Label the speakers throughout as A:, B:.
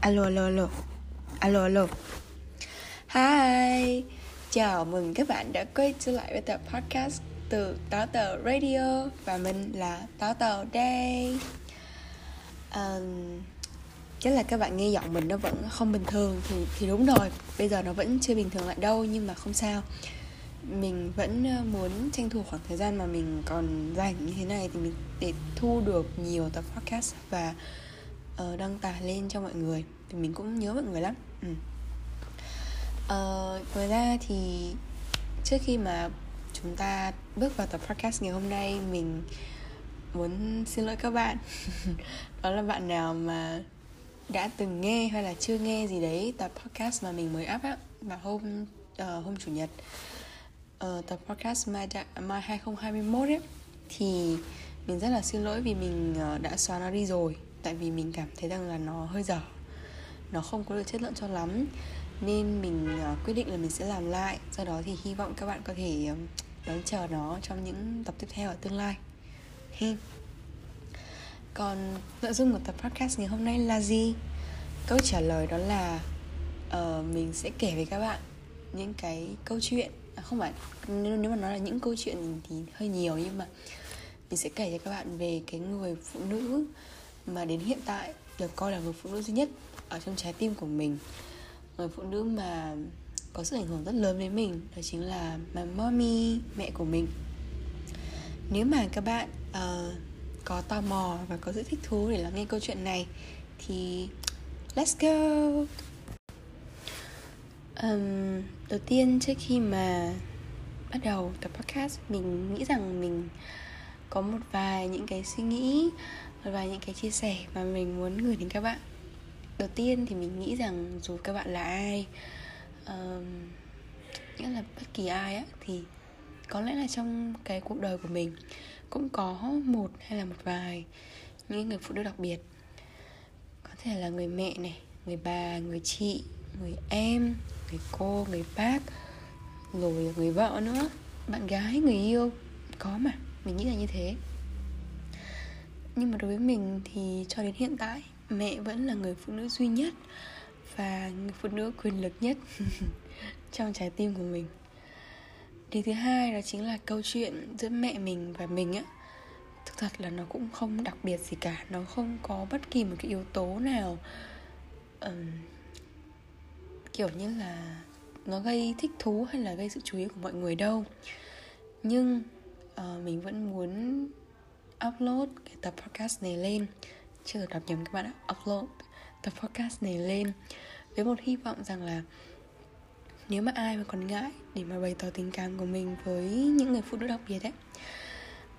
A: alo alo alo. Alo alo. Hi. Chào mừng các bạn đã quay trở lại với tập podcast từ táo tờ radio và mình là táo tờ đây um, chắc là các bạn nghe giọng mình nó vẫn không bình thường thì thì đúng rồi. Bây giờ nó vẫn chưa bình thường lại đâu nhưng mà không sao. Mình vẫn ờ, muốn tranh thủ khoảng thời gian mà mình còn dành như thế này thì mình để thu được nhiều tập podcast và uh, đăng tải lên cho mọi người. Thì mình cũng nhớ mọi người lắm. Ừ. uh, ngoài ra thì trước khi mà chúng ta bước vào tập podcast ngày hôm nay mình muốn xin lỗi các bạn. Đó là bạn nào mà đã từng nghe hay là chưa nghe gì đấy tập podcast mà mình mới up á vào hôm uh, hôm chủ nhật. Uh, tập podcast mai da- mai 2021 ấy thì mình rất là xin lỗi vì mình uh, đã xóa nó đi rồi tại vì mình cảm thấy rằng là nó hơi dở. Nó không có được chất lượng cho lắm. Nên mình à, quyết định là mình sẽ làm lại. Do đó thì hy vọng các bạn có thể đón chờ nó trong những tập tiếp theo ở tương lai. Hey. còn nội dung của tập podcast ngày hôm nay là gì? Câu trả lời đó là uh, mình sẽ kể với các bạn những cái câu chuyện. À, không phải nếu, nếu mà nói là những câu chuyện thì hơi nhiều nhưng mà mình sẽ kể cho các bạn về cái người phụ nữ mà đến hiện tại được coi là người phụ nữ duy nhất ở trong trái tim của mình. Người phụ nữ mà có sự ảnh hưởng rất lớn đến mình đó chính là mà mommy mẹ của mình. Nếu mà các bạn uh, có tò mò và có sự thích thú để lắng nghe câu chuyện này thì let's go! Um, đầu tiên trước khi mà bắt đầu tập podcast mình nghĩ rằng mình có một vài những cái suy nghĩ một vài những cái chia sẻ mà mình muốn gửi đến các bạn. Đầu tiên thì mình nghĩ rằng dù các bạn là ai um, nghĩa là bất kỳ ai á thì có lẽ là trong cái cuộc đời của mình cũng có một hay là một vài những người phụ nữ đặc biệt. Có thể là người mẹ này người bà người chị người em người cô người bác rồi người vợ nữa. Bạn gái người yêu có mà. Mình nghĩ là như thế nhưng mà đối với mình thì cho đến hiện tại mẹ vẫn là người phụ nữ duy nhất và người phụ nữ quyền lực nhất trong trái tim của mình. Điều thứ hai đó chính là câu chuyện giữa mẹ mình và mình á. Thực thật là nó cũng không đặc biệt gì cả nó không có bất kỳ một cái yếu tố nào um, kiểu như là nó gây thích thú hay là gây sự chú ý của mọi người đâu. Nhưng uh, mình vẫn muốn upload cái tập podcast này lên. Chưa được đọc nhầm các bạn ạ. Upload tập podcast này lên. Với một hy vọng rằng là nếu mà ai mà còn ngại để mà bày tỏ tình cảm của mình với những người phụ nữ đặc biệt ấy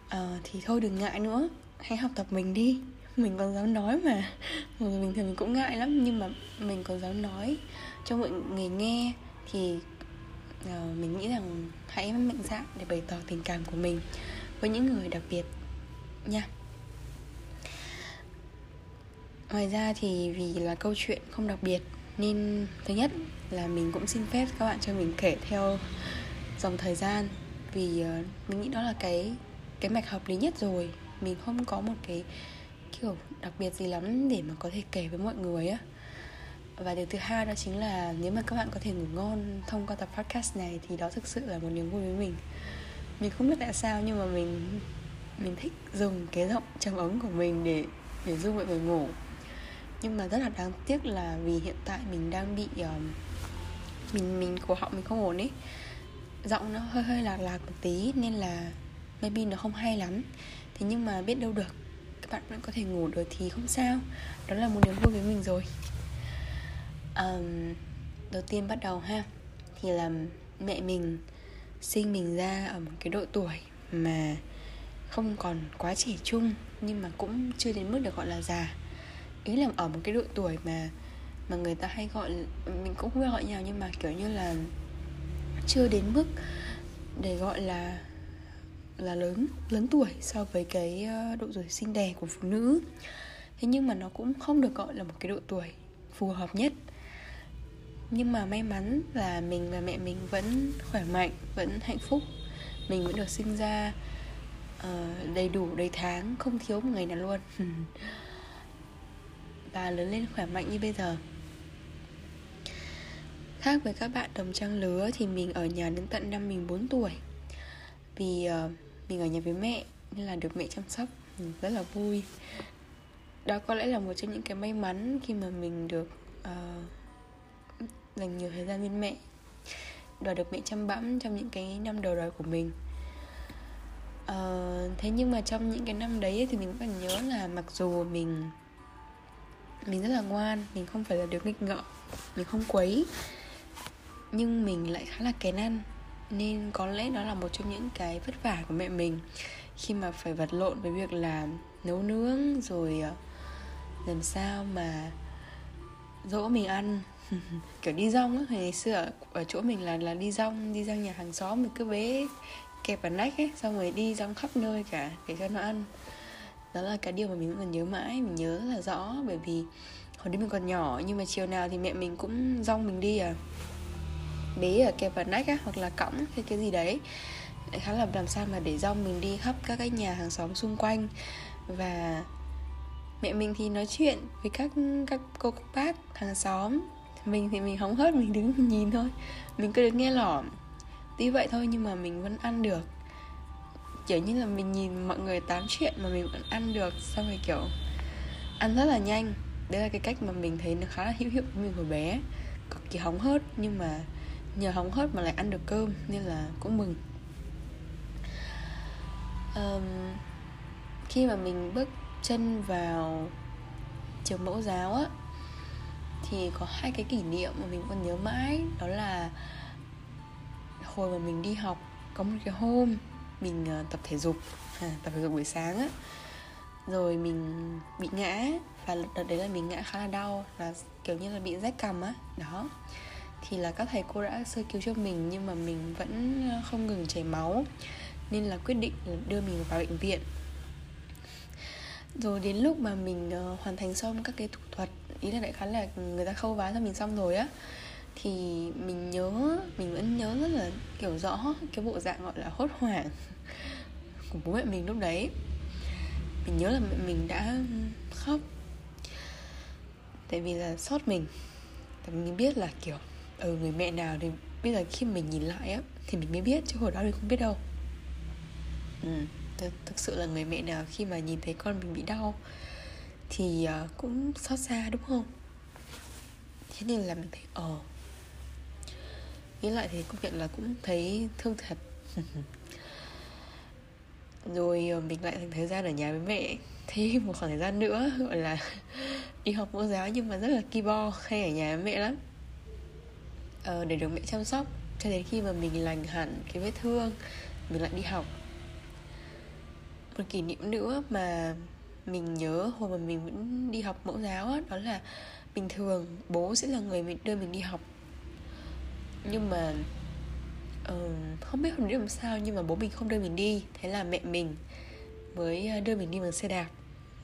A: uh, thì thôi đừng ngại nữa. Hãy học tập mình đi. Mình còn dám nói mà. Mình thường mình cũng ngại lắm nhưng mà mình còn dám nói cho mọi người nghe. Thì uh, mình nghĩ rằng hãy mạnh dạn để bày tỏ tình cảm của mình với những người đặc biệt nha. Ngoài ra thì vì là câu chuyện không đặc biệt nên thứ nhất là mình cũng xin phép các bạn cho mình kể theo dòng thời gian. Vì ờ, mình nghĩ đó là cái cái mạch hợp lý nhất rồi. Mình không có một cái kiểu đặc biệt gì lắm để mà có thể kể với mọi người á. Và điều thứ hai đó chính là nếu mà các bạn có thể ngủ ngon thông qua tập podcast này thì đó thực sự là một niềm vui với mình. Mình không biết tại sao nhưng mà mình mình thích dùng cái giọng trầm ống của mình để để giúp mọi người ngủ. Nhưng mà rất là đáng tiếc là vì hiện tại mình đang bị uh, mình mình cổ họng mình không ổn ấy. Giọng nó hơi hơi lạc lạc một tí nên là maybe nó không hay lắm. Thế nhưng mà biết đâu được các bạn vẫn có thể ngủ được thì không sao. Đó là một niềm vui với mình rồi. Um, đầu tiên bắt đầu ha. Thì là mẹ mình sinh mình ra ở một cái độ tuổi mà không còn quá trẻ trung, nhưng mà cũng chưa đến mức được gọi là già. Ý là ở một cái độ tuổi mà mà người ta hay gọi, mình cũng không biết gọi nhau, nhưng mà kiểu như là chưa đến mức để gọi là là lớn lớn tuổi so với cái ờ, độ tuổi sinh đẻ của phụ nữ. Thế nhưng mà nó cũng không được gọi là một cái độ tuổi phù hợp nhất. Nhưng mà may mắn là mình và mẹ mình vẫn khỏe mạnh, vẫn hạnh phúc. Mình vẫn được sinh ra uh, đầy đủ đầy tháng không thiếu một ngày nào luôn. Và lớn lên khỏe mạnh như bây giờ. Khác với các bạn đồng trang lứa thì mình ở nhà đến tận năm mình 4 tuổi. Vì uh, mình ở nhà với mẹ nên là được mẹ chăm sóc mình rất là vui. Đó có lẽ là một trong những cái may mắn khi mà mình được uh, dành nhiều thời gian bên mẹ Và được mẹ chăm bẵm trong những cái năm đầu đời của mình uh, Thế nhưng mà trong những cái năm đấy thì mình vẫn nhớ là mặc dù mình mình rất là ngoan mình không phải là đứa nghịch ngợm mình không quấy nhưng mình lại khá là kén ăn. Nên có lẽ đó là một trong những cái vất vả của mẹ mình khi mà phải vật lộn với việc làm nấu nướng rồi ờ, làm sao mà dỗ mình ăn. Kiểu đi rong á ngày xưa ở, ở chỗ mình là là đi rong đi rong nhà hàng xóm mình cứ bế kẹp vào nách ấy, xong rồi đi rong khắp nơi cả để cho nó ăn. Đó là cái điều mà mình vẫn còn nhớ mãi, mình nhớ rất là rõ, bởi vì hồi đấy mình còn nhỏ, nhưng mà chiều nào thì mẹ mình cũng rong mình đi à. Bế ở kẹp vào nách á, hoặc là cõng hay cái gì đấy. Khá là làm sao mà để rong mình đi khắp các cái nhà hàng xóm xung quanh. Và mẹ mình thì nói chuyện với các các cô, các bác hàng xóm. Mình thì mình hóng hớt, mình đứng nhìn thôi. Mình cứ đứng nghe lỏm tuy vậy thôi nhưng mà mình vẫn ăn được. Kiểu như là mình nhìn mọi người tám chuyện mà mình vẫn ăn được xong rồi kiểu ăn rất là nhanh. Đấy là cái cách mà mình thấy nó khá là hữu hiệu với mình hồi bé. Cực kỳ hóng hớt nhưng mà nhờ hóng hớt mà lại ăn được cơm nên là cũng mừng. Um, khi mà mình bước chân vào trường mẫu giáo á thì có hai cái kỷ niệm mà mình còn nhớ mãi. Đó là hồi mà mình đi học có một cái hôm mình ờ, tập thể dục à, tập thể dục buổi sáng á rồi mình bị ngã và đợt đấy là mình ngã khá là đau là kiểu như là bị rách cằm á đó. Thì là các thầy cô đã sơ cứu cho mình nhưng mà mình vẫn ờ, không ngừng chảy máu nên là quyết định đưa mình vào bệnh viện. Rồi đến lúc mà mình uh, hoàn thành xong các cái thủ thuật ý là đại khái là người ta khâu vá cho mình xong rồi á thì mình nhớ mình vẫn nhớ rất là kiểu rõ cái bộ dạng gọi là hốt hoảng của bố mẹ mình lúc đấy. Mình nhớ là mẹ mình đã khóc. Tại vì là sót mình. Tại mình biết là kiểu ở ừ, người mẹ nào thì bây giờ khi mình nhìn lại á thì mình mới biết chứ hồi đó mình không biết đâu. Ừ, th- thực sự là người mẹ nào khi mà nhìn thấy con mình bị đau thì uh, cũng xót xa đúng không? Thế nên là mình thấy ờ nghĩ lại thì công nhận là cũng thấy thương thật. Rồi ờ, mình lại thành thời gian ở nhà với mẹ. Thêm một khoảng thời gian nữa gọi là đi học mẫu giáo nhưng mà rất là ki bo hay ở nhà với mẹ lắm. Ờ, để được mẹ chăm sóc cho đến khi mà mình lành hẳn cái vết thương mình lại đi học. Một kỷ niệm nữa mà mình nhớ hồi mà mình vẫn đi học mẫu giáo đó, đó là bình thường bố sẽ là người mình đưa mình đi học nhưng mà uh, không biết không biết làm sao nhưng mà bố mình không đưa mình đi. Thế là mẹ mình mới ờ, đưa mình đi bằng xe đạp.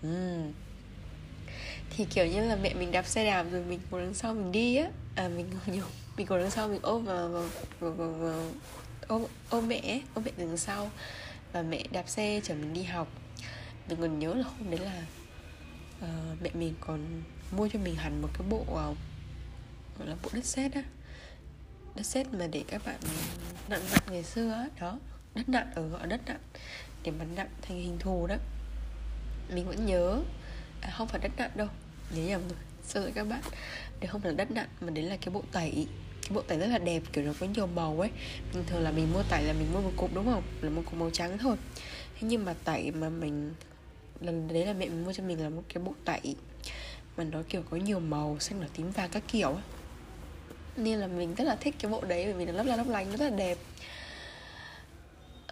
A: Uhm. thì kiểu như là mẹ mình đạp xe đạp rồi mình ngồi đằng sau mình đi á. À mình ngồi nhiều mình ngồi đằng sau mình ôm vào, vào, vào, vào, vào ôm ôm mẹ ôm mẹ đằng sau. Và mẹ đạp xe chở mình đi học. Mình còn nhớ là hôm đấy là uh, mẹ mình còn mua cho mình hẳn một cái bộ uh, gọi là bộ đất sét á đất sét mà để các bạn nặng nặng ngày xưa ấy, đó đất nặng ở gọi đất nặng để mà nặng thành hình thù đó. Mình vẫn nhớ à, không phải đất nặng đâu nhớ nhầm rồi xin lỗi các bạn. Để không phải là đất nặng mà đấy là cái bộ tẩy cái bộ tẩy rất là đẹp kiểu nó có nhiều màu ấy. Bình thường là mình mua tẩy là mình mua một cục đúng không? Là một cục màu trắng thôi. Thế nhưng mà tẩy mà mình lần đấy là mẹ mình mua cho mình là một cái bộ tẩy mà nó kiểu có nhiều màu xanh đỏ tím vàng các kiểu ấy nên là mình rất là thích cái bộ đấy bởi vì nó lấp la lấp lánh rất là đẹp.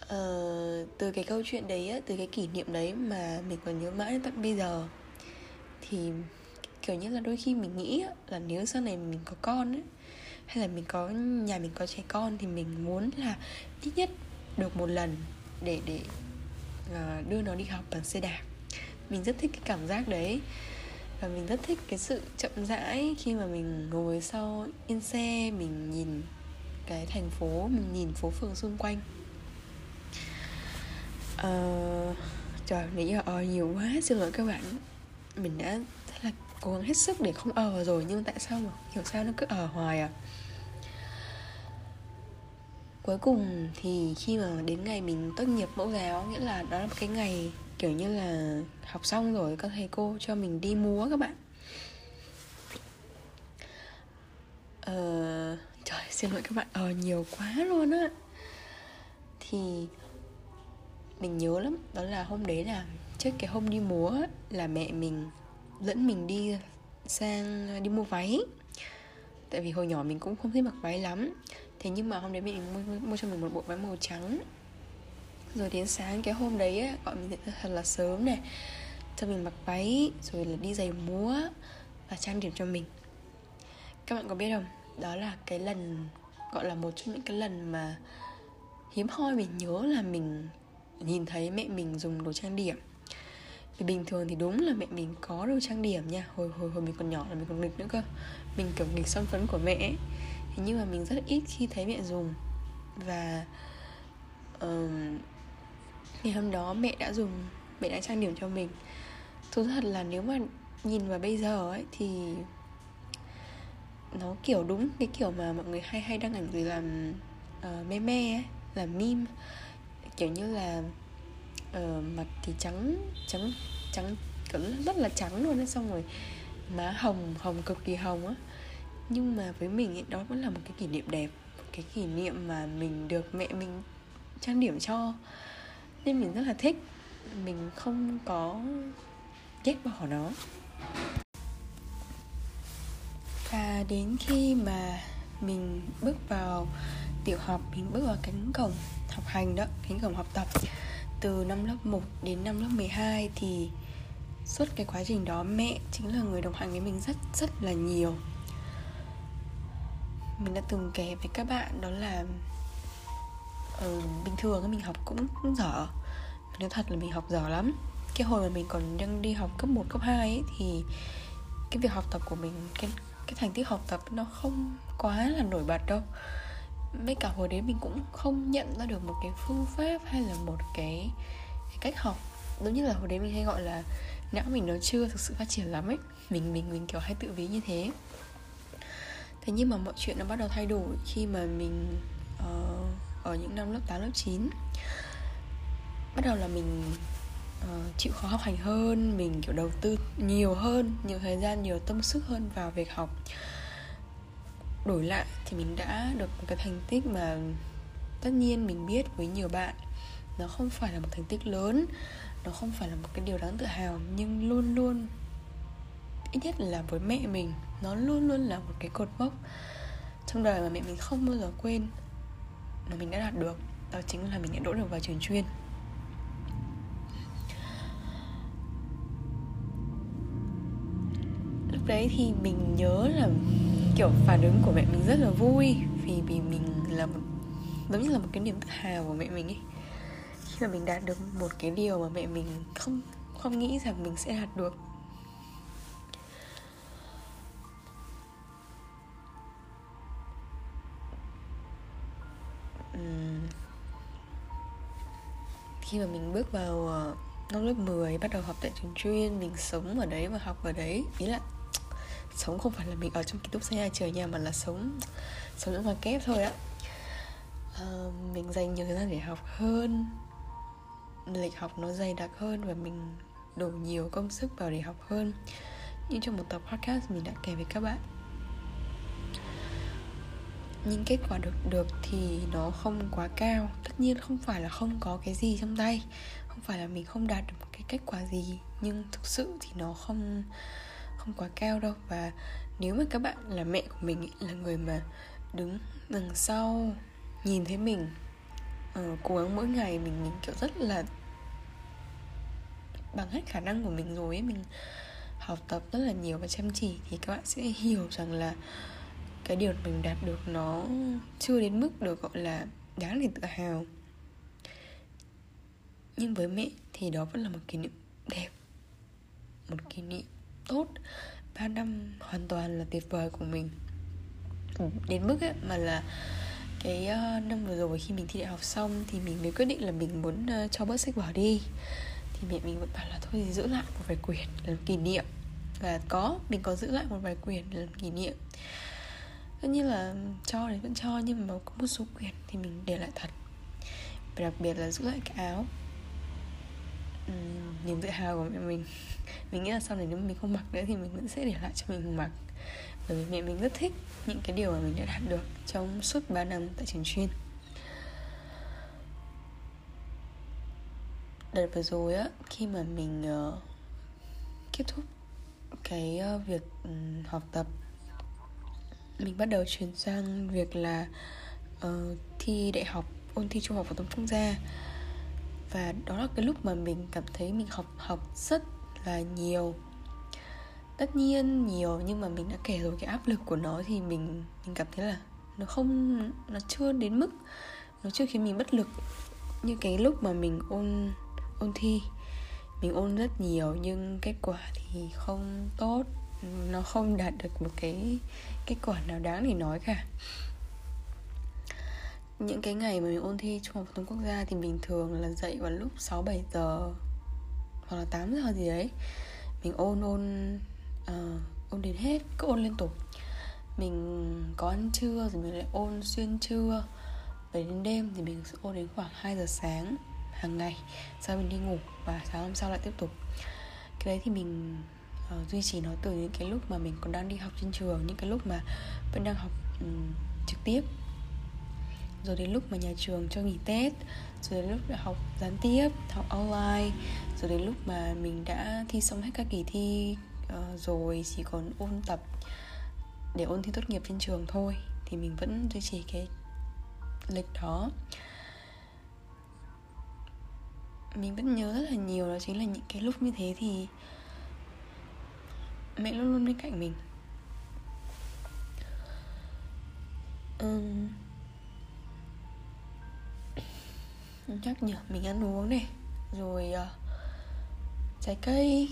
A: Ờ, từ cái câu chuyện đấy từ cái kỷ niệm đấy mà mình còn nhớ mãi tận bây giờ thì kiểu như là đôi khi mình nghĩ là nếu sau này mình có con ấy hay là mình có nhà mình có trẻ con thì mình muốn là ít nhất được một lần để để ờ, đưa nó đi học bằng xe đạp. Mình rất thích cái cảm giác đấy và mình rất thích cái sự chậm rãi khi mà mình ngồi sau yên xe mình nhìn cái thành phố mình nhìn phố phường xung quanh. Uh, trời nãy giờ ờ nhiều quá xin lỗi các bạn. Mình đã rất là cố gắng hết sức để không ờ rồi nhưng tại sao mà hiểu sao nó cứ ở hoài à? Cuối cùng thì khi mà đến ngày mình tốt nghiệp mẫu giáo nghĩa là đó là một cái ngày kiểu như là học xong rồi các thầy cô cho mình đi múa các bạn. Ờ trời xin lỗi các bạn. Ờ nhiều quá luôn á. Thì mình nhớ lắm đó là hôm đấy là trước cái hôm đi múa là mẹ mình dẫn mình đi sang đi mua váy. Tại vì hồi nhỏ mình cũng không thích mặc váy lắm. Thế nhưng mà hôm đấy mình mua, mua cho mình một bộ váy màu trắng rồi đến sáng cái hôm đấy ấy, gọi mình dậy thật là sớm này. Cho mình mặc váy rồi là đi giày múa và trang điểm cho mình. Các bạn có biết không? Đó là cái lần gọi là một trong những cái lần mà hiếm hoi mình nhớ là mình nhìn thấy mẹ mình dùng đồ trang điểm. Vì bình thường thì đúng là mẹ mình có đồ trang điểm nha. Hồi hồi hồi mình còn nhỏ là mình còn nghịch nữa cơ. Mình kiểu nghịch son phấn của mẹ ấy. Thế nhưng mà mình rất ít khi thấy mẹ dùng. Và um, ngày hôm đó mẹ đã dùng mẹ đã trang điểm cho mình. Thú thật là nếu mà nhìn vào bây giờ ấy thì nó kiểu đúng cái kiểu mà mọi người hay hay đăng ảnh rồi làm ờ, uh, meme ấy là meme. Kiểu như là uh, mặt thì trắng trắng trắng kiểu rất là trắng luôn ấy xong rồi má hồng hồng cực kỳ hồng á. Nhưng mà với mình ấy, đó vẫn là một cái kỷ niệm đẹp một cái kỷ niệm mà mình được mẹ mình trang điểm cho nên mình rất là thích. Mình không có ghét bỏ nó. Và đến khi mà mình bước vào tiểu học, mình bước vào cánh cổng học hành đó, cánh cổng học tập, từ năm lớp 1 đến năm lớp 12 thì suốt cái quá trình đó, mẹ chính là người đồng hành với mình rất rất là nhiều. Mình đã từng kể với các bạn đó là ừ, bình thường mình học cũng, cũng dở. Nếu nói thật là mình học dở lắm. Cái hồi mà mình còn đang đi học cấp 1, cấp 2 ấy, thì cái việc học tập của mình cái cái thành tích học tập nó không quá là nổi bật đâu. Mấy cả hồi đấy mình cũng không nhận ra được một cái phương pháp hay là một cái, cái cách học. Giống như là hồi đấy mình hay gọi là não mình nó chưa thực sự phát triển lắm ấy. Mình mình mình kiểu hay tự ví như thế. Thế nhưng mà mọi chuyện nó bắt đầu thay đổi khi mà mình uh, ở những năm lớp 8, lớp 9 bắt đầu là mình uh, chịu khó học hành hơn mình kiểu đầu tư nhiều hơn nhiều thời gian nhiều tâm sức hơn vào việc học. Đổi lại thì mình đã được một cái thành tích mà tất nhiên mình biết với nhiều bạn nó không phải là một thành tích lớn nó không phải là một cái điều đáng tự hào nhưng luôn luôn ít nhất là với mẹ mình nó luôn luôn là một cái cột mốc. Trong đời mà mẹ mình không bao giờ quên mà mình đã đạt được. Đó chính là mình đã đỗ được vào trường chuyên. Lúc đấy thì mình nhớ là, kiểu, phản ứng của mẹ mình rất là vui, vì vì mình là một, giống như là một cái niềm tự hào của mẹ mình ấy. Khi mà mình đạt được một cái điều mà mẹ mình không không nghĩ rằng mình sẽ đạt được khi mà mình bước vào ờ, năm lớp 10 bắt đầu học tại trường chuyên mình sống ở đấy và học ở đấy. Ý là sống không phải là mình ở trong ký túc xá nhà trời nhà mà là sống sống ở ngoài kép thôi á. À, mình dành nhiều thời gian để học hơn lịch học nó dày đặc hơn và mình đổ nhiều công sức vào để học hơn. Như trong một tập podcast mình đã kể với các bạn nhưng kết quả được được thì nó không quá cao. Tất nhiên không phải là không có cái gì trong tay không phải là mình không đạt được một cái kết quả gì nhưng thực sự thì nó không không quá cao đâu. Và nếu mà các bạn là mẹ của mình là người mà đứng đằng sau nhìn thấy mình uh, cố gắng mỗi ngày mình mình kiểu rất là bằng hết khả năng của mình rồi ấy mình học tập rất là nhiều và chăm chỉ thì các bạn sẽ hiểu rằng là cái điều mình đạt được nó chưa đến mức được gọi là đáng để tự hào. Nhưng với mẹ thì đó vẫn là một kỷ niệm đẹp một kỷ niệm tốt. Ba năm hoàn toàn là tuyệt vời của mình. Đến mức ấy, mà là cái ờ, năm vừa rồi khi mình thi đại học xong thì mình mới quyết định là mình muốn ờ, cho bớt sách vở đi. Thì mẹ mình vẫn bảo là thôi thì giữ lại một vài quyển làm kỷ niệm. Và có mình có giữ lại một vài quyển làm kỷ niệm tất nhiên là cho thì vẫn cho nhưng mà có một số quyển thì mình để lại thật. Và đặc biệt là giữ lại cái áo. Uhm, niềm tự hào của mẹ mình. Mình nghĩ là sau này nếu mình không mặc nữa thì mình vẫn sẽ để lại cho mình mặc. Bởi vì mẹ mình rất thích những cái điều mà mình đã đạt được trong suốt 3 năm tại trường chuyên. Đợt vừa rồi á khi mà mình uh, kết thúc cái uh, việc um, học tập mình bắt đầu chuyển sang việc là uh, thi đại học ôn thi trung học phổ thông quốc gia. Và đó là cái lúc mà mình cảm thấy mình học học rất là nhiều. Tất nhiên nhiều nhưng mà mình đã kể rồi cái áp lực của nó thì mình mình cảm thấy là nó không nó chưa đến mức nó chưa khiến mình bất lực như cái lúc mà mình ôn ôn thi. Mình ôn rất nhiều nhưng kết quả thì không tốt nó không đạt được một cái kết quả nào đáng để nói cả những cái ngày mà mình ôn thi trung học phổ thông quốc gia thì bình thường là dậy vào lúc 6 7 giờ hoặc là 8 giờ gì đấy. Mình ôn ôn uh, ôn đến hết, cứ ôn liên tục. Mình có ăn trưa rồi mình lại ôn xuyên trưa. Về đến đêm thì mình sẽ ôn đến khoảng 2 giờ sáng hàng ngày sau mình đi ngủ và sáng hôm sau lại tiếp tục cái đấy thì mình uh, duy trì nó từ những cái lúc mà mình còn đang đi học trên trường những cái lúc mà vẫn đang học um, trực tiếp. Rồi đến lúc mà nhà trường cho nghỉ tết rồi đến lúc đã học gián tiếp học online rồi đến lúc mà mình đã thi xong hết các kỳ thi uh, rồi chỉ còn ôn tập để ôn thi tốt nghiệp trên trường thôi thì mình vẫn duy trì cái lịch đó. Mình vẫn nhớ rất là nhiều đó chính là những cái lúc như thế thì mẹ luôn luôn bên cạnh mình. Um, nhắc nhở mình ăn uống này rồi uh, trái cây.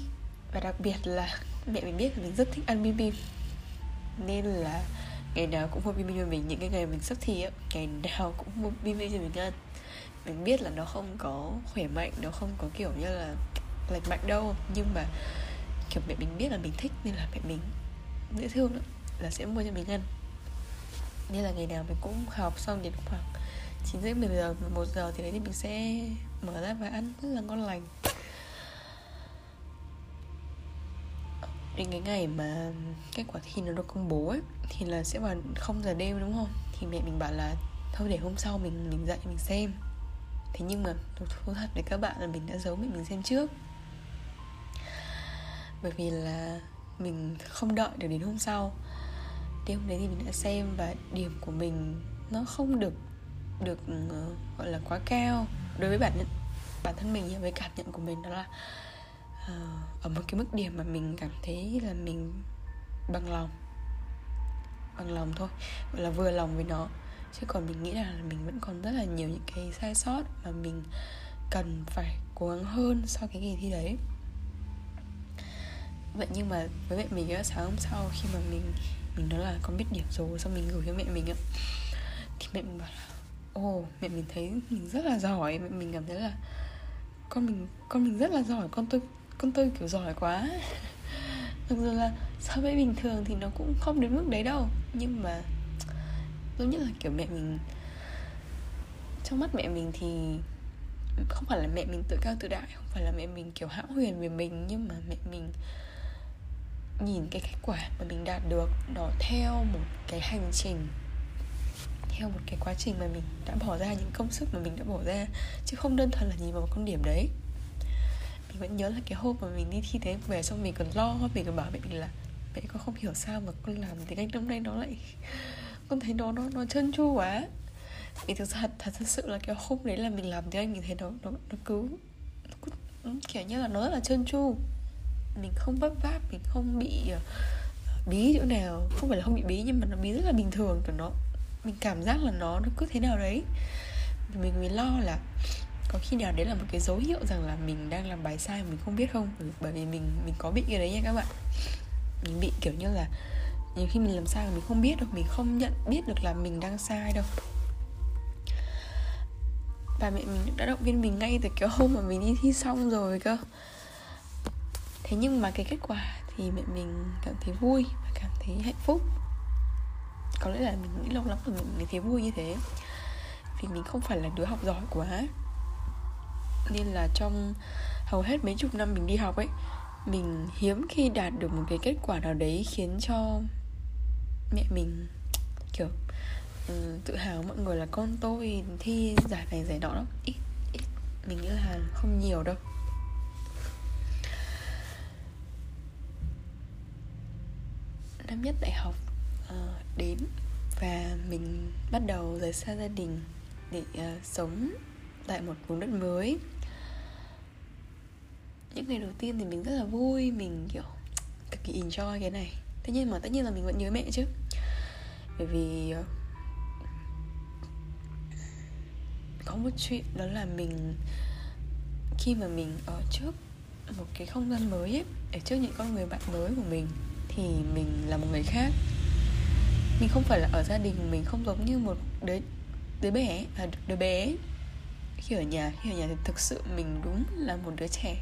A: Và đặc biệt là mẹ mình biết là mình rất thích ăn bim bim. Nên là ngày nào cũng mua bim bim cho mình những cái ngày mình sắp thi á ngày nào cũng mua bim bim cho mình ăn. Mình biết là nó không có khỏe mạnh nó không có kiểu như là lành mạnh đâu. Nhưng mà kiểu mẹ mình biết là mình thích nên là mẹ mình dễ thương đó, là sẽ mua cho mình ăn. Nên là ngày nào mình cũng học xong đến khoảng 9 rưỡi 10 giờ 11 giờ thì đấy thì mình sẽ mở ra và ăn rất là ngon lành. Đến cái ngày mà kết quả thi nó được công bố ấy thì là sẽ vào không giờ đêm đúng không? Thì mẹ mình bảo là thôi để hôm sau mình mình dậy mình xem. Thế nhưng mà thú thật với các bạn là mình đã giấu mẹ mình xem trước bởi vì là mình không đợi được đến hôm sau. Đêm hôm đấy thì mình đã xem và điểm của mình nó không được được uh, gọi là quá cao đối với bản nhận bản thân mình với cảm nhận của mình đó là uh, ở một cái mức điểm mà mình cảm thấy là mình bằng lòng bằng lòng thôi gọi là vừa lòng với nó. Chứ còn mình nghĩ là mình vẫn còn rất là nhiều những cái sai sót mà mình cần phải cố gắng hơn sau cái kỳ thi đấy vậy nhưng mà với mẹ mình á, sáng hôm sau khi mà mình mình nói là con biết điểm rồi xong mình gửi cho mẹ mình á, thì mẹ mình bảo là, ồ, mẹ mình thấy mình rất là giỏi. Mẹ mình cảm thấy là, con mình con mình rất là giỏi, con tôi con tôi kiểu giỏi quá. Mặc dù là so với bình thường thì nó cũng không đến mức đấy đâu, nhưng mà giống như là kiểu mẹ mình, trong mắt mẹ mình thì không phải là mẹ mình tự cao tự đại, không phải là mẹ mình kiểu hão huyền về mình, nhưng mà mẹ mình nhìn cái kết quả mà mình đạt được nó theo một cái hành trình theo một cái quá trình mà mình đã bỏ ra những công sức mà mình đã bỏ ra chứ không đơn thuần là nhìn vào một con điểm đấy. Mình vẫn nhớ là cái hôm mà mình đi thi thế về xong mình còn lo mình còn bảo mẹ mình là mẹ con không hiểu sao mà con làm tiếng anh năm nay nó lại con thấy nó nó nó trơn tru quá. Vì thực ra thật, thật thật sự là cái hôm đấy là mình làm tiếng anh mình thấy nó nó nó cứ, nó cứ ừ, kiểu như là nó rất là trơn tru mình không vấp váp, mình không bị ờ, bí chỗ nào. Không phải là không bị bí nhưng mà nó bí rất là bình thường, kiểu nó, mình cảm giác là nó nó cứ thế nào đấy. Mình mới lo là có khi nào đấy là một cái dấu hiệu rằng là mình đang làm bài sai mà mình không biết không? Ừ, bởi vì mình mình có bị cái đấy nha các bạn. Mình bị kiểu như là nhiều khi mình làm sai mà mình không biết được mình không nhận biết được là mình đang sai đâu. Và mẹ mình đã động viên mình ngay từ cái hôm mà mình đi thi xong rồi cơ thế nhưng mà cái kết quả thì mẹ mình cảm thấy vui và cảm thấy hạnh phúc. Có lẽ là mình nghĩ lâu lắm rồi mình mới thấy vui như thế. Vì mình không phải là đứa học giỏi quá. Nên là trong hầu hết mấy chục năm mình đi học ấy mình hiếm khi đạt được một cái kết quả nào đấy khiến cho mẹ mình kiểu um, tự hào mọi người là con tôi thi giải này giải nọ đó ít ít mình nghĩ là không nhiều đâu. Năm nhất đại học uh, đến và mình bắt đầu rời xa gia đình để uh, sống tại một vùng đất mới. Những ngày đầu tiên thì mình rất là vui mình kiểu cực kỳ enjoy cái này. Tất nhiên mà tất nhiên là mình vẫn nhớ mẹ chứ. Bởi vì uh, có một chuyện đó là mình khi mà mình ở trước một cái không gian mới ấy ở trước những con người bạn mới của mình thì mình là một người khác. Mình không phải là ở gia đình mình không giống như một đứa đứa bé à, đứa bé khi ở nhà khi ở nhà thì thực sự mình đúng là một đứa trẻ.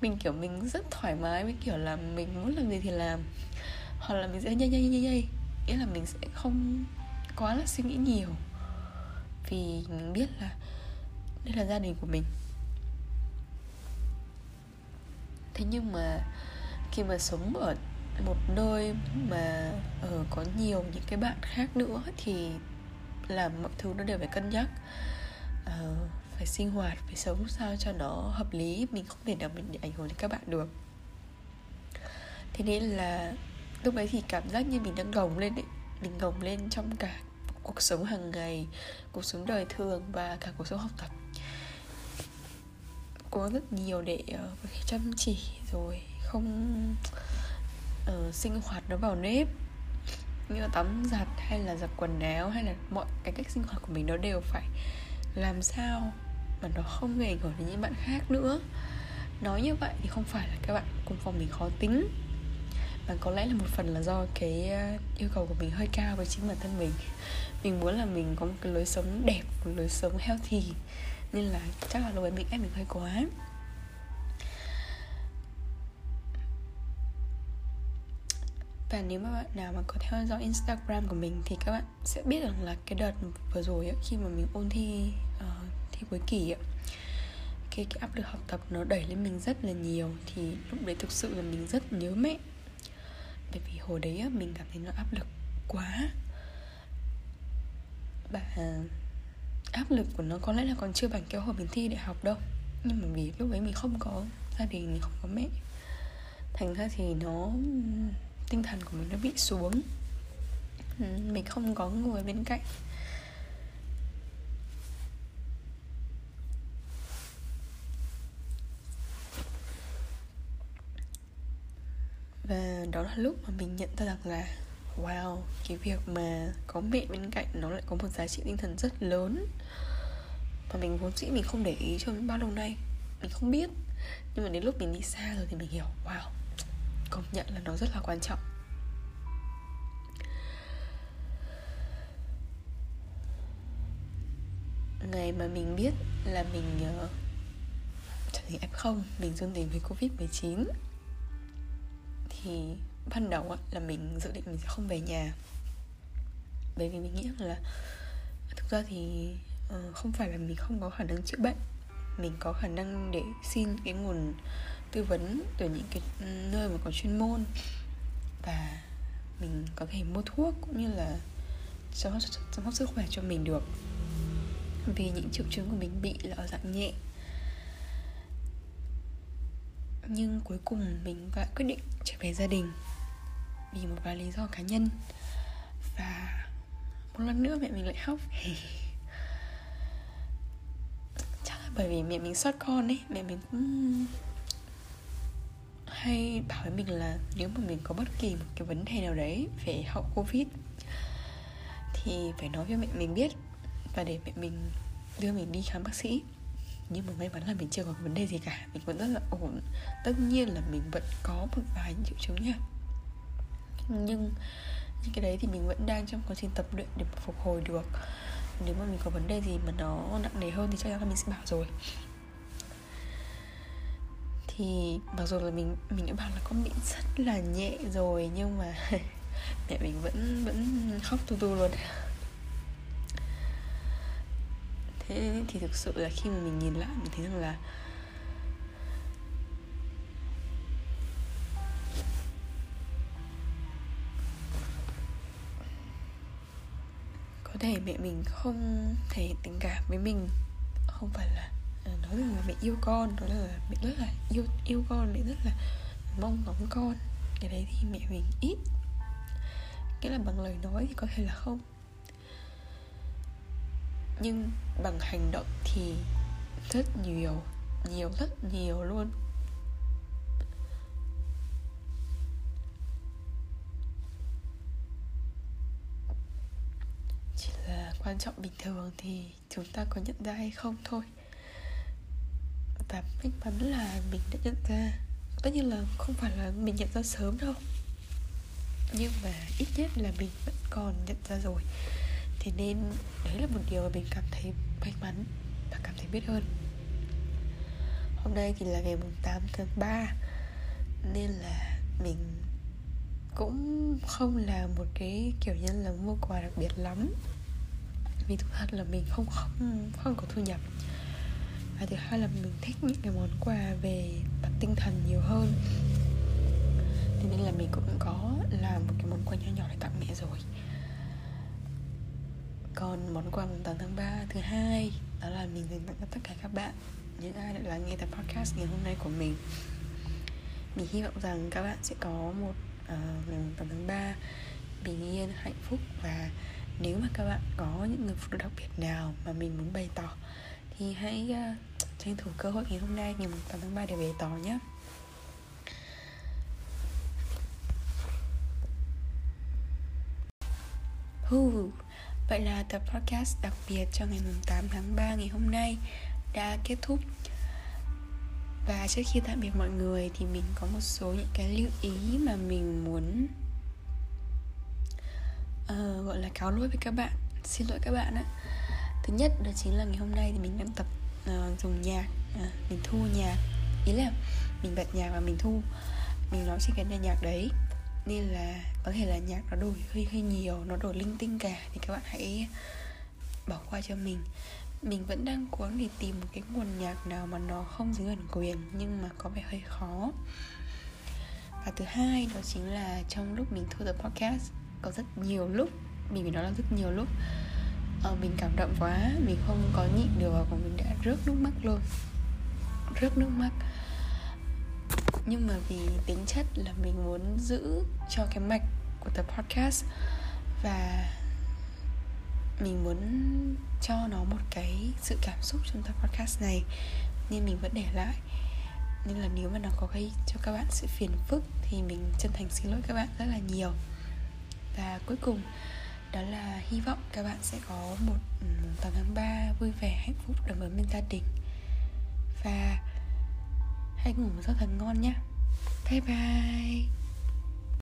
A: Mình kiểu mình rất thoải mái với kiểu là mình muốn làm gì thì làm hoặc là mình sẽ nhây nhây nhây nhây nghĩa là mình sẽ không quá là suy nghĩ nhiều. Vì mình biết là đây là gia đình của mình. Thế nhưng mà khi mà sống ở một nơi mà uh, có nhiều những cái bạn khác nữa thì làm mọi thứ nó đều phải cân nhắc. Uh, phải sinh hoạt phải sống sao cho nó hợp lý mình không thể nào mình ảnh hưởng đến các bạn được. Thế nên là lúc đấy thì cảm giác như mình đang gồng lên ấy mình gồng lên trong cả cuộc sống hàng ngày cuộc sống đời thường và cả cuộc sống học tập. Có rất nhiều để uh, chăm chỉ rồi không uh, sinh hoạt nó vào nếp. Như là tắm giặt hay là giặt quần áo hay là mọi cái cách sinh hoạt của mình nó đều phải làm sao mà nó không gây ảnh hưởng đến những bạn khác nữa. Nói như vậy thì không phải là các bạn cùng phòng mình khó tính mà có lẽ là một phần là do cái ờ, yêu cầu của mình hơi cao với chính bản thân mình. Mình muốn là mình có một cái lối sống đẹp một lối sống healthy nên là chắc là lúc ấy mình ép mình hơi quá. Và nếu mà bạn nào mà có theo dõi Instagram của mình thì các bạn sẽ biết rằng là cái đợt vừa rồi ấy, khi mà mình ôn thi uh, thi cuối kỳ ấy, cái cái áp lực học tập nó đẩy lên mình rất là nhiều thì lúc đấy thực sự là mình rất nhớ mẹ. Bởi vì hồi đấy ấy, mình cảm thấy nó áp lực quá. Và áp lực của nó có lẽ là còn chưa bằng cái hồi mình thi đại học đâu. Nhưng mà vì lúc ấy mình không có gia đình mình không có mẹ. Thành ra thì nó tinh thần của mình nó bị xuống. Ừ, mình không có người bên cạnh. Và đó là lúc mà mình nhận ra rằng là, wow, cái việc mà có mẹ bên cạnh nó lại có một giá trị tinh thần rất lớn. Mà mình vốn dĩ mình không để ý cho bao lâu nay. Mình không biết. Nhưng mà đến lúc mình đi xa rồi thì mình hiểu, wow công nhận là nó rất là quan trọng. Ngày mà mình biết là mình uh, trở thành F0 mình dương tính với Covid-19 thì ban đầu là mình dự định mình sẽ không về nhà. Bởi vì mình nghĩ là thực ra thì uh, không phải là mình không có khả năng chữa bệnh mình có khả năng để xin cái nguồn tư vấn từ những cái nơi mà có chuyên môn và mình có thể mua thuốc cũng như là chăm sóc, chăm sóc sức khỏe cho mình được. Vì những triệu chứng của mình bị là ở dạng nhẹ. Nhưng cuối cùng mình lại quyết định trở về gia đình vì một vài lý do cá nhân. Và một lần nữa mẹ mình lại khóc. Chắc là bởi vì mẹ mình sót con ấy mẹ mình cũng hay bảo với mình là nếu mà mình có bất kỳ một cái vấn đề nào đấy về hậu covid thì phải nói với mẹ mình biết và để mẹ mình đưa mình đi khám bác sĩ. Nhưng mà may mắn là mình chưa có vấn đề gì cả, mình vẫn rất là ổn. Tất nhiên là mình vẫn có một vài triệu chứng nha. Nhưng những cái đấy thì mình vẫn đang trong quá trình tập luyện để phục hồi được. Nếu mà mình có vấn đề gì mà nó nặng nề hơn thì chắc chắn là mình sẽ bảo rồi thì mặc dù là mình mình đã bảo là con bị rất là nhẹ rồi, nhưng mà mẹ mình vẫn vẫn khóc tu tu luôn. Thế thì thực sự là khi mà mình nhìn lại, mình thấy rằng là có thể mẹ mình không thể tình cảm với mình, không phải là Ờ, nói rằng là mẹ yêu con đó là mẹ rất là yêu yêu con, mẹ rất là mong ngóng con. Cái đấy thì mẹ mình ít. Nghĩa là bằng lời nói thì có thể là không. Nhưng bằng hành động thì rất nhiều nhiều, rất nhiều luôn. Chỉ là quan trọng bình thường thì chúng ta có nhận ra hay không thôi và may mắn là mình đã nhận ra. Tất nhiên là không phải là mình nhận ra sớm đâu. Nhưng mà ít nhất là mình vẫn còn nhận ra rồi. Thế nên đấy là một điều mà mình cảm thấy may mắn và cảm thấy biết ơn. Hôm nay thì là ngày mùng 8 tháng 3 nên là mình cũng không là một cái kiểu nhân là mua quà đặc biệt lắm. Vì thực thật là mình không không không có thu nhập và thứ hai là mình thích những cái món quà về mặt tinh thần nhiều hơn. Thế nên là mình cũng có làm một cái món quà nhỏ nhỏ để tặng mẹ rồi. Còn món quà mùng 8 tháng 3 thứ hai đó là mình dành tặng cho tất cả các bạn. Những ai đã lắng nghe tập podcast ngày hôm nay của mình. Mình hy vọng rằng các bạn sẽ có một uh, ngày 8 tháng 3 bình yên, hạnh phúc. Và nếu mà các bạn có những người phụ nữ đặc biệt nào mà mình muốn bày tỏ thì hãy uh, tranh thủ cơ hội ngày hôm nay ngày 8 tháng 3 để bày tỏ nhé. Hù, vậy là tập podcast đặc biệt cho ngày 8 tháng 3 ngày hôm nay đã kết thúc. Và trước khi tạm biệt mọi người thì mình có một số những cái lưu ý mà mình muốn uh, gọi là cáo lỗi với các bạn. Xin lỗi các bạn ạ. Thứ nhất đó chính là ngày hôm nay thì mình đang tập uh, dùng nhạc. Uh, Mình thu nhạc. Ý là mình bật nhạc và mình thu. Mình nói trên cái nền nhạc đấy. Nên là có thể là nhạc nó đổi hơi hơi nhiều nó đổi linh tinh cả. Thì các bạn hãy bỏ qua cho mình. Mình vẫn đang cố gắng để tìm một cái nguồn nhạc nào mà nó không dưới ẩn quyền nhưng mà có vẻ hơi khó. Và thứ hai đó chính là trong lúc mình thu tập podcast có rất nhiều lúc mình phải nói là rất nhiều lúc ờ, mình cảm động quá. Mình không có nhịn được và mình đã rớt nước mắt luôn. Rớt nước mắt. Nhưng mà vì tính chất là mình muốn giữ cho cái mạch của tập podcast và mình muốn cho nó một cái sự cảm xúc trong tập podcast này nên mình vẫn để lại. Nên là nếu mà nó có gây cho các bạn sự phiền phức thì mình chân thành xin lỗi các bạn rất là nhiều. Và cuối cùng đó là hy vọng các bạn sẽ có một 8 tháng 3 vui vẻ, hạnh phúc, đầm ấm bên gia đình. Và hãy ngủ rất thật ngon nhé. Bye bye.